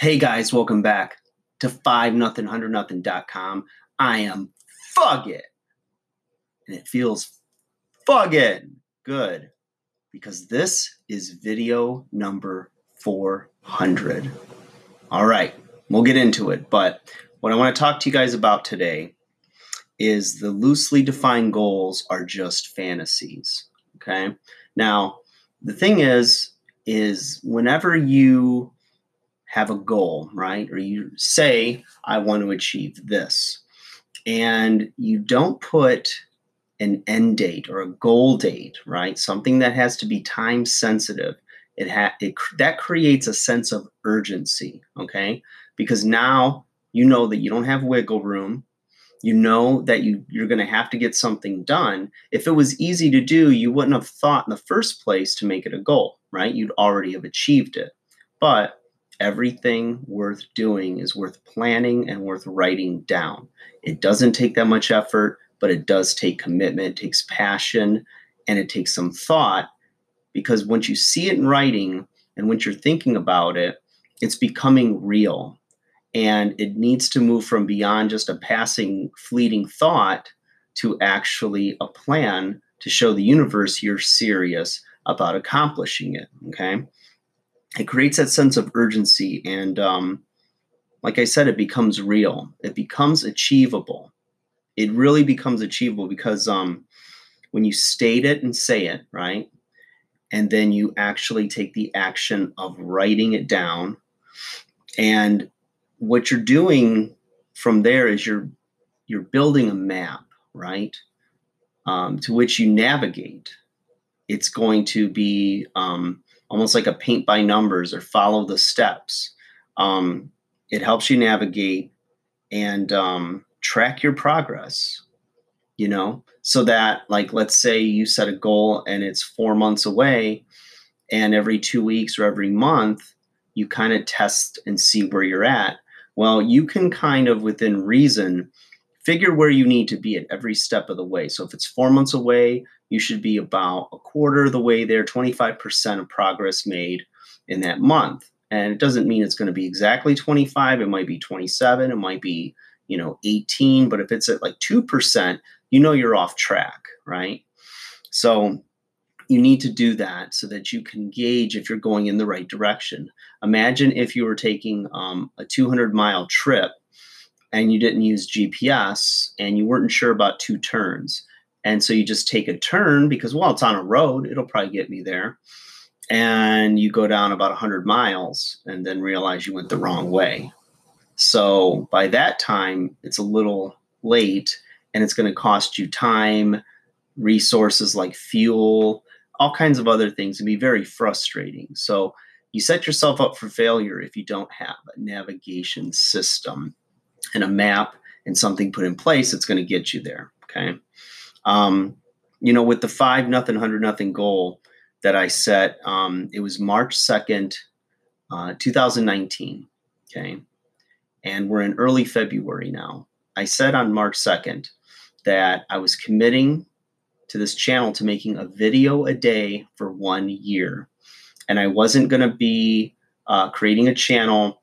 Hey guys, welcome back to 5 nothing 100 nothing.com. I am Fuggin. And it feels fuggin good because this is video number 400. All right, we'll get into it, but what I want to talk to you guys about today is the loosely defined goals are just fantasies, okay? Now, the thing is is whenever you have a goal, right? Or you say, I want to achieve this. And you don't put an end date or a goal date, right? Something that has to be time sensitive. It, ha- it that creates a sense of urgency, okay? Because now you know that you don't have wiggle room. You know that you you're going to have to get something done. If it was easy to do, you wouldn't have thought in the first place to make it a goal, right? You'd already have achieved it. But everything worth doing is worth planning and worth writing down. It doesn't take that much effort, but it does take commitment, it takes passion, and it takes some thought because once you see it in writing and once you're thinking about it, it's becoming real. And it needs to move from beyond just a passing, fleeting thought to actually a plan to show the universe you're serious about accomplishing it. Okay it creates that sense of urgency and um, like i said it becomes real. It becomes achievable. It really becomes achievable because um, when you state it and say it right and then you actually take the action of writing it down and what you're doing from there is you're you're building a map right um, to which you navigate. It's going to be um, almost like a paint by numbers or follow the steps. Um, it helps you navigate and um, track your progress, you know, so that, like, let's say you set a goal and it's four months away, and every two weeks or every month, you kind of test and see where you're at. Well, you can kind of, within reason, figure where you need to be at every step of the way. So if it's four months away, you should be about a quarter of the way there, 25% of progress made in that month. And it doesn't mean it's going to be exactly 25. It might be 27. It might be, you know, 18. But if it's at like 2%, you know you're off track, right? So you need to do that so that you can gauge if you're going in the right direction. Imagine if you were taking um, a 200 mile trip and you didn't use GPS and you weren't sure about two turns. And so you just take a turn because, well, it's on a road, it'll probably get me there. And you go down about 100 miles and then realize you went the wrong way. So by that time, it's a little late and it's going to cost you time, resources like fuel, all kinds of other things, and be very frustrating. So you set yourself up for failure if you don't have a navigation system and a map and something put in place that's going to get you there. Okay. Um, you know, with the five nothing, hundred nothing goal that I set, um, it was March 2nd, uh, 2019. Okay. And we're in early February now. I said on March 2nd that I was committing to this channel to making a video a day for one year. And I wasn't going to be uh, creating a channel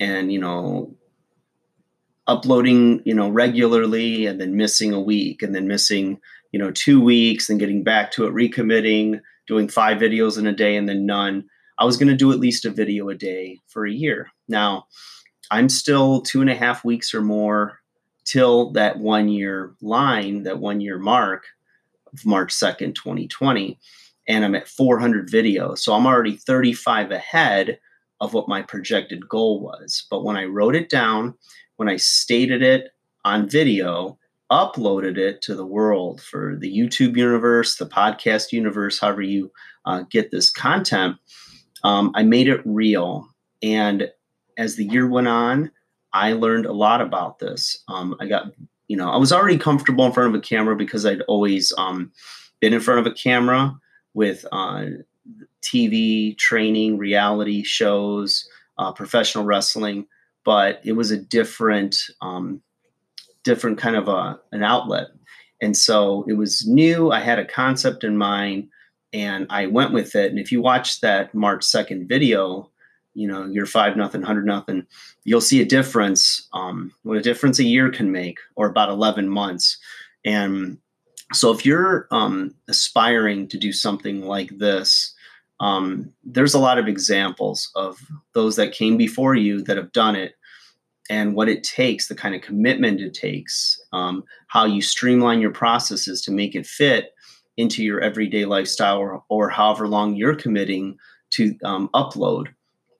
and, you know, uploading, you know, regularly and then missing a week and then missing, you know, two weeks and getting back to it, recommitting, doing five videos in a day and then none. I was going to do at least a video a day for a year. Now, I'm still two and a half weeks or more till that one year line, that one year mark of March 2nd, 2020. And I'm at 400 videos. So I'm already 35 ahead of what my projected goal was. But when I wrote it down, when I stated it on video, uploaded it to the world for the YouTube universe, the podcast universe, however you uh, get this content, um, I made it real. And as the year went on, I learned a lot about this. Um, I got, you know, I was already comfortable in front of a camera because I'd always um, been in front of a camera with uh, TV training, reality shows, uh, professional wrestling but it was a different um, different kind of a, an outlet and so it was new i had a concept in mind and i went with it and if you watch that march 2nd video you know you're five nothing, hundred nothing, you'll see a difference. Um, what a difference a year can make, or about eleven months. And so, if you're um, aspiring to do something like this, um, there's a lot of examples of those that came before you that have done it and what it takes, the kind of commitment it takes, um, how you streamline your processes to make it fit into your everyday lifestyle or, or however long you're committing to um, upload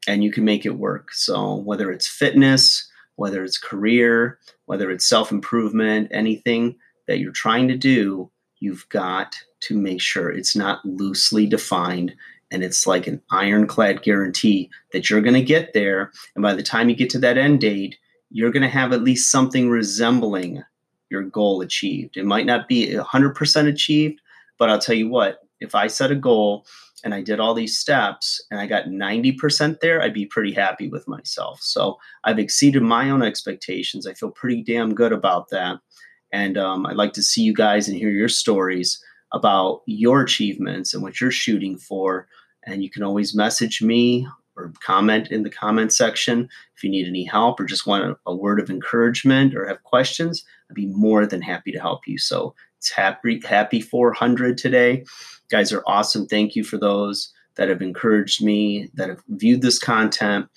and you can make it work. So, whether it's fitness, whether it's career, whether it's self improvement, anything that you're trying to do, you've got to make sure it's not loosely defined and it's like an ironclad guarantee that you're going to get there. And by the time you get to that end date, you're going to have at least something resembling your goal achieved. It might not be 100% achieved, but I'll tell you what, if I set a goal and I did all these steps and I got 90% there, I'd be pretty happy with myself. So I've exceeded my own expectations. I feel pretty damn good about that. And um, I'd like to see you guys and hear your stories about your achievements and what you're shooting for. And you can always message me or comment in the comment section if you need any help or just want a, a word of encouragement or have questions. I'd be more than happy to help you. So it's happy happy 400 today. guys are awesome. Thank you for those that have encouraged me, that have viewed this content.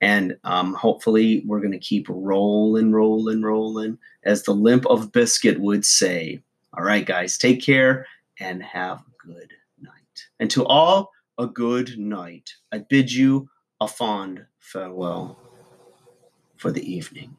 And um, hopefully, we're going to keep rolling, rolling, rolling, as the limp of biscuit would say. All right, guys, take care and have a good night. And to all, a good night. I bid you a fond farewell for the evening.